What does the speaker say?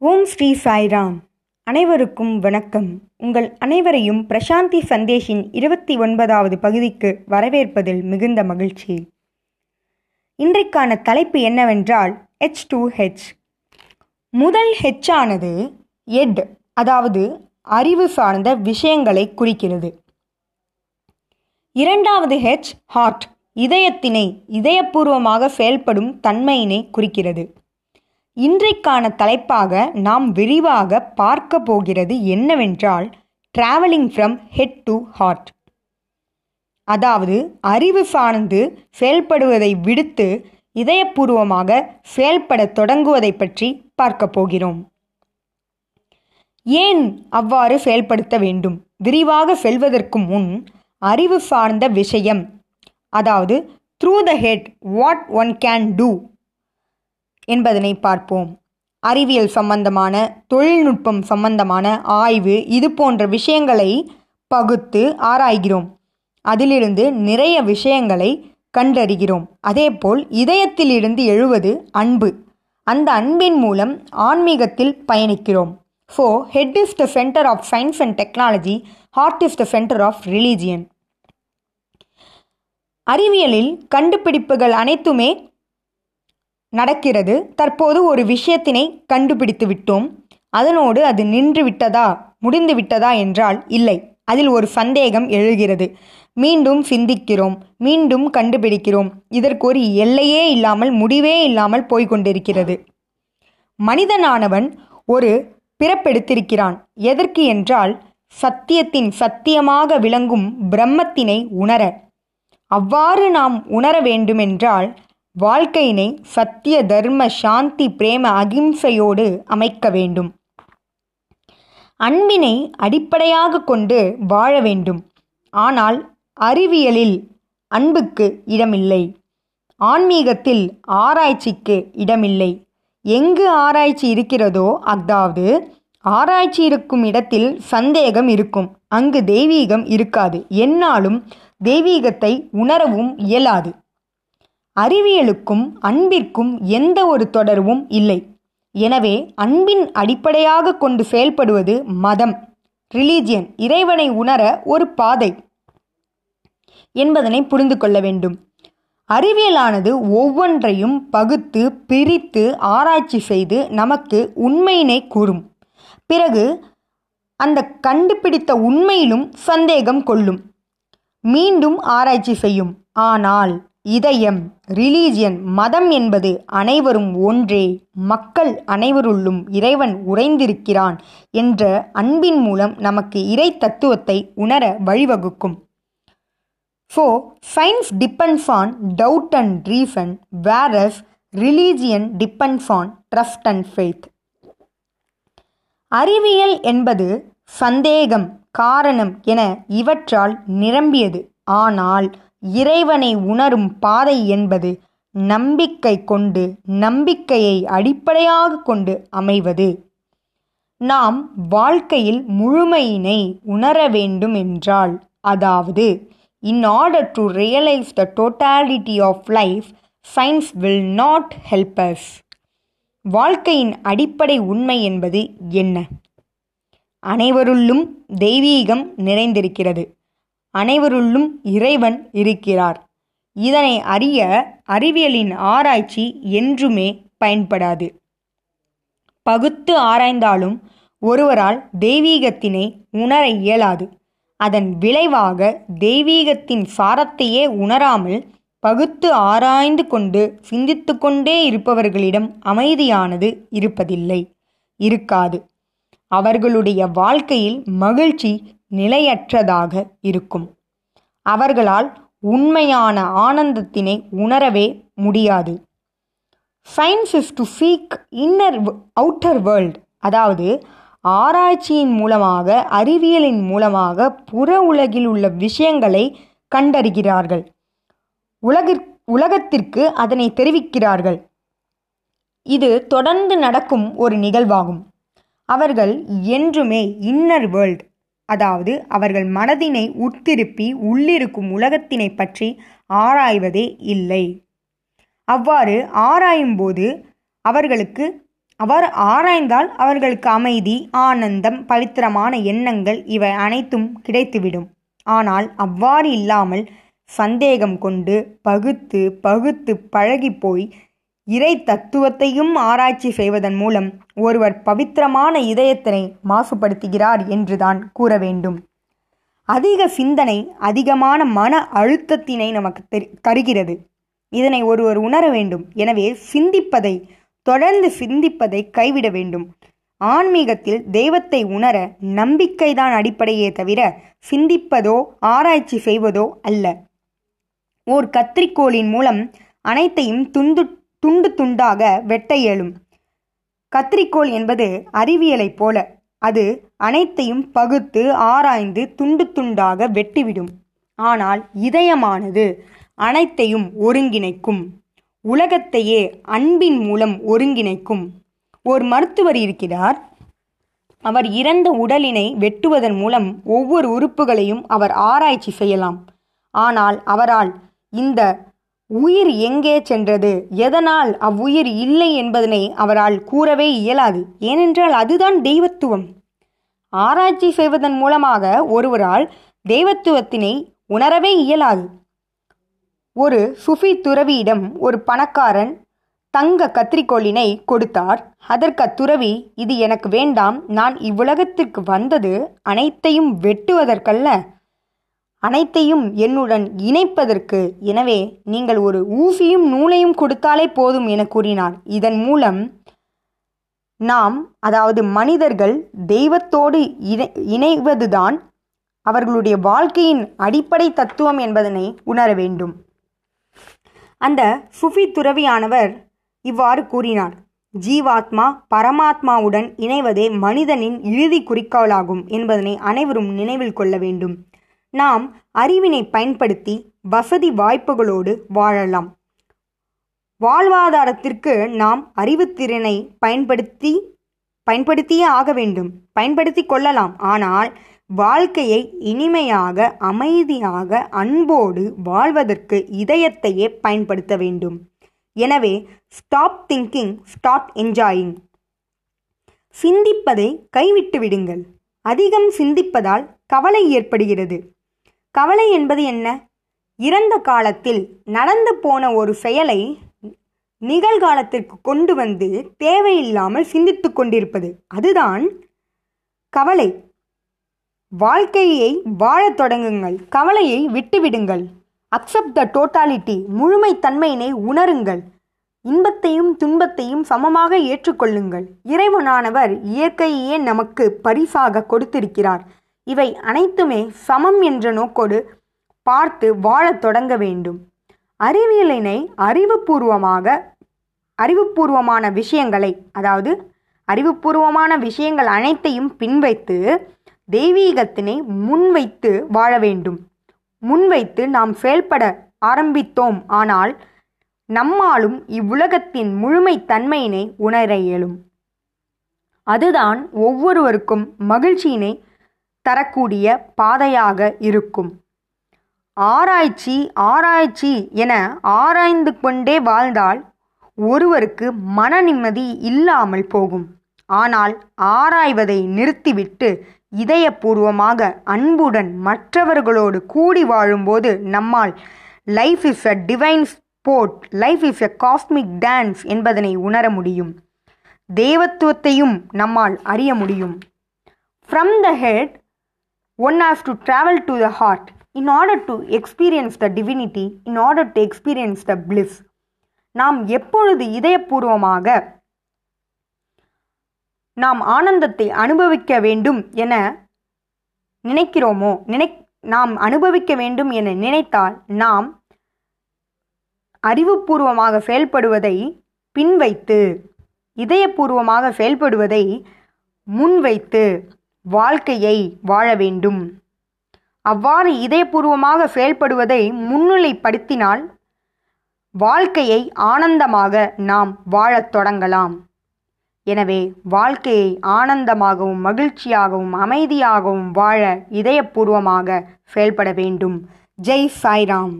ஓம் ஸ்ரீ சாய்ராம். அனைவருக்கும் வணக்கம். உங்கள் அனைவரையும் பிரசாந்தி சந்தேஷின் இருபத்தி ஒன்பதாவது பகுதிக்கு வரவேற்பதில் மிகுந்த மகிழ்ச்சி. இன்றைக்கான தலைப்பு என்னவென்றால் ஹெச் டூ ஹெச் முதல் ஹெச்சானது ஆனது எட் அதாவது அறிவு சார்ந்த விஷயங்களை குறிக்கிறது. இரண்டாவது ஹெச் ஹார்ட் இதயத்தினை இதயபூர்வமாக செயல்படும் தன்மையினை குறிக்கிறது. இன்றைக்கான தலைப்பாக நாம் விரிவாக பார்க்க போகிறது என்னவென்றால் travelling from head to heart அதாவது அறிவு சார்ந்து செயல்படுவதை விடுத்து இதயபூர்வமாக செயல்பட தொடங்குவதை பற்றி பார்க்க போகிறோம். ஏன் அவ்வாறு செயல்படுத்த வேண்டும்? விரிவாக செல்வதற்கு முன் அறிவு சார்ந்த விஷயம். அதாவது through the head what one can do என்பதனை பார்ப்போம். அறிவியல் சம்பந்தமான தொழில்நுட்பம் சம்பந்தமான ஆய்வு இது போன்ற விஷயங்களை பகுத்து ஆராய்கிறோம். அதிலிருந்து நிறைய விஷயங்களை கண்டறிகிறோம். அதேபோல் இதயத்திலிருந்து எழுவது அன்பு. அந்த அன்பின் மூலம் ஆன்மீகத்தில் பயணிக்கிறோம். So head is the centre of science and technology heart is the centre of religion அறிவியலில் கண்டுபிடிப்புகள் அனைத்துமே நடக்கிறது. தற்போது ஒரு விஷயத்தினை கண்டுபிடித்து விட்டோம். அதனோடு அது நின்று விட்டதா முடிந்து விட்டதா என்றால் இல்லை. அதில் ஒரு சந்தேகம் எழுகிறது. மீண்டும் சிந்திக்கிறோம். மீண்டும் கண்டுபிடிக்கிறோம். இதற்கு ஒரு எல்லையே இல்லாமல் முடிவே இல்லாமல் போய்கொண்டிருக்கிறது. மனிதனானவன் ஒரு பிறப்பெடுத்திருக்கிறான். எதற்கு என்றால் சத்தியத்தின் சத்தியமாக விளங்கும் பிரம்மத்தினை உணர. அவ்வாறு நாம் உணர வேண்டுமென்றால் வாழ்க்கையினை சத்திய தர்ம சாந்தி பிரேம அகிம்சையோடு அமைக்க வேண்டும். அன்பினை அடிப்படையாக கொண்டு வாழ வேண்டும். ஆனால் அறிவியலில் அன்புக்கு இடமில்லை. ஆன்மீகத்தில் ஆராய்ச்சிக்கு இடமில்லை. எங்கு ஆராய்ச்சி இருக்கிறதோ அதாவது ஆராய்ச்சி இருக்கும் இடத்தில் சந்தேகம் இருக்கும். அங்கு தெய்வீகம் இருக்காது. என்னாலும் தெய்வீகத்தை உணரவும் இயலாது. அறிவியலுக்கும் அன்பிற்கும் எந்த ஒரு தொடர்பும் இல்லை. எனவே அன்பின் அடிப்படையாக கொண்டு செயல்படுவது மதம் ரிலீஜியன் இறைவனை உணர ஒரு பாதை என்பதனை புரிந்து கொள்ள வேண்டும். அறிவியலானது ஒவ்வொன்றையும் பகுத்து பிரித்து ஆராய்ச்சி செய்து நமக்கு உண்மையினை கூறும். பிறகு அந்த கண்டுபிடித்த உண்மையிலும் சந்தேகம் கொள்ளும். மீண்டும் ஆராய்ச்சி செய்யும். ஆனால் இதயம் ரிலீஜியன் மதம் என்பது அனைவரும் ஒன்றே. மக்கள் அனைவருள்ளும் இறைவன் உறைந்திருக்கிறான் என்ற அன்பின் மூலம் நமக்கு இறை தத்துவத்தை உணர வழிவகுக்கும். So science depends on doubt and reason whereas religion depends on trust and faith அறிவியல் என்பது சந்தேகம் காரணம் என இவற்றால் நிரம்பியது. ஆனால் இறைவனை உணரும் பாதை என்பது நம்பிக்கை கொண்டு நம்பிக்கையை அடிப்படையாக கொண்டு அமைவது. நாம் வாழ்க்கையில் முழுமையினை உணர வேண்டும் என்றால் அதாவது in order to realise the totality of life science will not help us வாழ்க்கையின் அடிப்படை உண்மை என்பது என்ன? அனைவருள்ளும் தெய்வீகம் நிறைந்திருக்கிறது. அனைவருள்ளும் இறைவன் இருக்கிறார். இதனை அறிய அறிவியலின் ஆராய்ச்சி என்றுமே பயன்படாது. பகுத்து ஆராய்ந்தாலும் ஒருவரால் தெய்வீகத்தினை உணர இயலாது. அதன் விளைவாக தெய்வீகத்தின் சாரத்தையே உணராமல் பகுத்து ஆராய்ந்து கொண்டு சிந்தித்து கொண்டே இருப்பவர்களிடம் அமைதியானது இருப்பதில்லை. இருக்காது. அவர்களுடைய வாழ்க்கையில் மகிழ்ச்சி நிலையற்றதாக இருக்கும். அவர்களால் உண்மையான ஆனந்தத்தினை உணரவே முடியாது. Science is to seek inner outer world அதாவது ஆராய்ச்சியின் மூலமாக அறிவியலின் மூலமாக புற உலகில் உள்ள விஷயங்களை கண்டறிகிறார்கள். உலகிற் உலகத்திற்கு அதனை தெரிவிக்கிறார்கள். இது தொடர்ந்து நடக்கும் ஒரு நிகழ்வாகும். அவர்கள் என்றுமே இன்னர் வேர்ல்ட் அதாவது அவர்கள் மனதினை உட்திருப்பி உள்ளிருக்கும் உலகத்தினை பற்றி ஆராய்வதே இல்லை. அவ்வாறு ஆராயும்போது அவர்களுக்கு அவர் ஆராய்ந்தால் அவர்களுக்கு அமைதி ஆனந்தம் பவித்திரமான எண்ணங்கள் இவை அனைத்தும் கிடைத்துவிடும். ஆனால் அவ்வாறு இல்லாமல் சந்தேகம் கொண்டு பகுத்து பகுத்து பழகிப்போய் இறை தத்துவத்தையும் ஆராய்ச்சி செய்வதன் மூலம் ஒருவர் பவித்திரமான இதயத்தினை மாசுபடுத்துகிறார் என்றுதான் கூற வேண்டும். அதிக சிந்தனை அதிகமான மன அழுத்தத்தினை நமக்கு தெரி- தருகிறது. இதனை ஒருவர் உணர வேண்டும். எனவே சிந்திப்பதை தொடர்ந்து சிந்திப்பதை கைவிட வேண்டும். ஆன்மீகத்தில் தெய்வத்தை உணர நம்பிக்கைதான் அடிப்படையே தவிர சிந்திப்பதோ ஆராய்ச்சி செய்வதோ அல்ல. ஓர் கத்திரிக்கோளின் மூலம் அனைத்தையும் துண்டு துண்டு துண்டாக வெட்ட இயலும். கத்திரிக்கோள் என்பது அறிவியலைப் போல அது அனைத்தையும் பகுத்து ஆராய்ந்து துண்டு துண்டாக வெட்டிவிடும். ஆனால் இதயமானது அனைத்தையும் ஒருங்கிணைக்கும். உலகத்தையே அன்பின் மூலம் ஒருங்கிணைக்கும். ஒரு மருத்துவர் இருக்கிறார். அவர் இறந்த உடலினை வெட்டுவதன் மூலம் ஒவ்வொரு உறுப்புகளையும் அவர் ஆராய்ச்சி செய்யலாம். ஆனால் அவரால் இந்த உயிர் எங்கே சென்றது? எதனால் அவ்வுயிர் இல்லை என்பதனை அவரால் கூறவே இயலாது. ஏனென்றால் அதுதான் தெய்வத்துவம். ஆராய்ச்சி செய்வதன் மூலமாக ஒருவரால் தெய்வத்துவத்தினை உணரவே இயலாது. ஒரு சுஃபி துறவியிடம் ஒரு பணக்காரன் தங்க கத்திரிக்கோளினை கொடுத்தார். அதற்கு அத்துறவி இது எனக்கு வேண்டாம். நான் இவ்வுலகத்திற்கு வந்தது அனைத்தையும் வெட்டுவதற்கல்ல. அனைத்தையும் என்னுடன் இணைப்பதற்கு. எனவே நீங்கள் ஒரு ஊசியும் நூலையும் கொடுத்தாலே போதும் என கூறினார். இதன் மூலம் நாம் அதாவது மனிதர்கள் தெய்வத்தோடு இணை இணைவதுதான் அவர்களுடைய வாழ்க்கையின் அடிப்படை தத்துவம் என்பதனை உணர வேண்டும். அந்த சுஃபி துறவியானவர் இவ்வாறு கூறினார். ஜீவாத்மா பரமாத்மாவுடன் இணைவதே மனிதனின் இறுதி குறிக்கோளாகும் என்பதனை அனைவரும் நினைவில் கொள்ள வேண்டும். நாம் அறிவினை பயன்படுத்தி வசதி வாய்ப்புகளோடு வாழலாம். வாழ்வாதாரத்திற்கு நாம் அறிவுத்திறனை பயன்படுத்தி பயன்படுத்தியே ஆக வேண்டும். பயன்படுத்தி கொள்ளலாம். ஆனால் வாழ்க்கையை இனிமையாக அமைதியாக அன்போடு வாழ்வதற்கு இதயத்தையே பயன்படுத்த வேண்டும். எனவே ஸ்டாப் திங்கிங் ஸ்டார்ட் என்ஜாயிங் சிந்திப்பதை கைவிட்டு விடுங்கள். அதிகம் சிந்திப்பதால் கவலை ஏற்படுகிறது. கவலை என்பது என்ன? இறந்த காலத்தில் நடந்து போன ஒரு செயலை நிகழ்காலத்திற்கு கொண்டு வந்து தேவையில்லாமல் சிந்தித்து கொண்டிருப்பது. அதுதான் கவலை. வாழ்க்கையை வாழத் தொடங்குங்கள். கவலையை விட்டுவிடுங்கள். அக்செப்ட் த டோட்டாலிட்டி முழுமைத்தன்மையினை உணருங்கள். இன்பத்தையும் துன்பத்தையும் சமமாக ஏற்றுக்கொள்ளுங்கள். இறைவனானவர் இயற்கையே நமக்கு பரிசாக கொடுத்திருக்கிறார். இவை அனைத்துமே சமம் என்ற நோக்கோடு பார்த்து வாழத் தொடங்க வேண்டும். அறிவியலினை அறிவுபூர்வமாக அறிவுபூர்வமான விஷயங்களை அதாவது அறிவுபூர்வமான விஷயங்கள் அனைத்தையும் பின்வைத்து தெய்வீகத்தினை முன்வைத்து வாழ வேண்டும். முன்வைத்து நாம் செயல்பட ஆரம்பித்தோம். ஆனால் நம்மாலும் இவ்வுலகத்தின் முழுமைத்தன்மையினை உணர இயலும். அதுதான் ஒவ்வொருவருக்கும் மகிழ்ச்சியினை தரக்கூடிய பாதையாக இருக்கும். ஆராய்ச்சி ஆராய்ச்சி என ஆராய்ந்து கொண்டே வாழ்ந்தால் ஒருவருக்கு மன நிம்மதி இல்லாமல் போகும். ஆனால் ஆராய்வதை நிறுத்திவிட்டு இதயபூர்வமாக அன்புடன் மற்றவர்களோடு கூடி வாழும்போது நம்மால் life is a divine sport life is a cosmic dance என்பதனை உணர முடியும். தேவத்துவத்தையும் நம்மால் அறிய முடியும். From the head one has to travel to the heart in order to experience the divinity in order to experience the bliss நாம் எப்பொழுது இதயபூர்வமாக நாம் ஆனந்தத்தை அனுபவிக்க வேண்டும் என நினைக்கிறோமோ நினை நாம் அனுபவிக்க வேண்டும் என நினைத்தால் நாம் அறிவுபூர்வமாக செயல்படுவதை பின்வைத்து இதயபூர்வமாக செயல்படுவதை முன்வைத்து வாழ்க்கையை வாழ வேண்டும். அவ்வாறு இதயபூர்வமாக செயல்படுவதை முன்னிலைப்படுத்தினால் வாழ்க்கையை ஆனந்தமாக நாம் வாழத் தொடங்கலாம். எனவே வாழ்க்கையை ஆனந்தமாகவும் மகிழ்ச்சியாகவும் அமைதியாகவும் வாழ இதயபூர்வமாக செயல்பட வேண்டும். ஜெய் சாய்ராம்.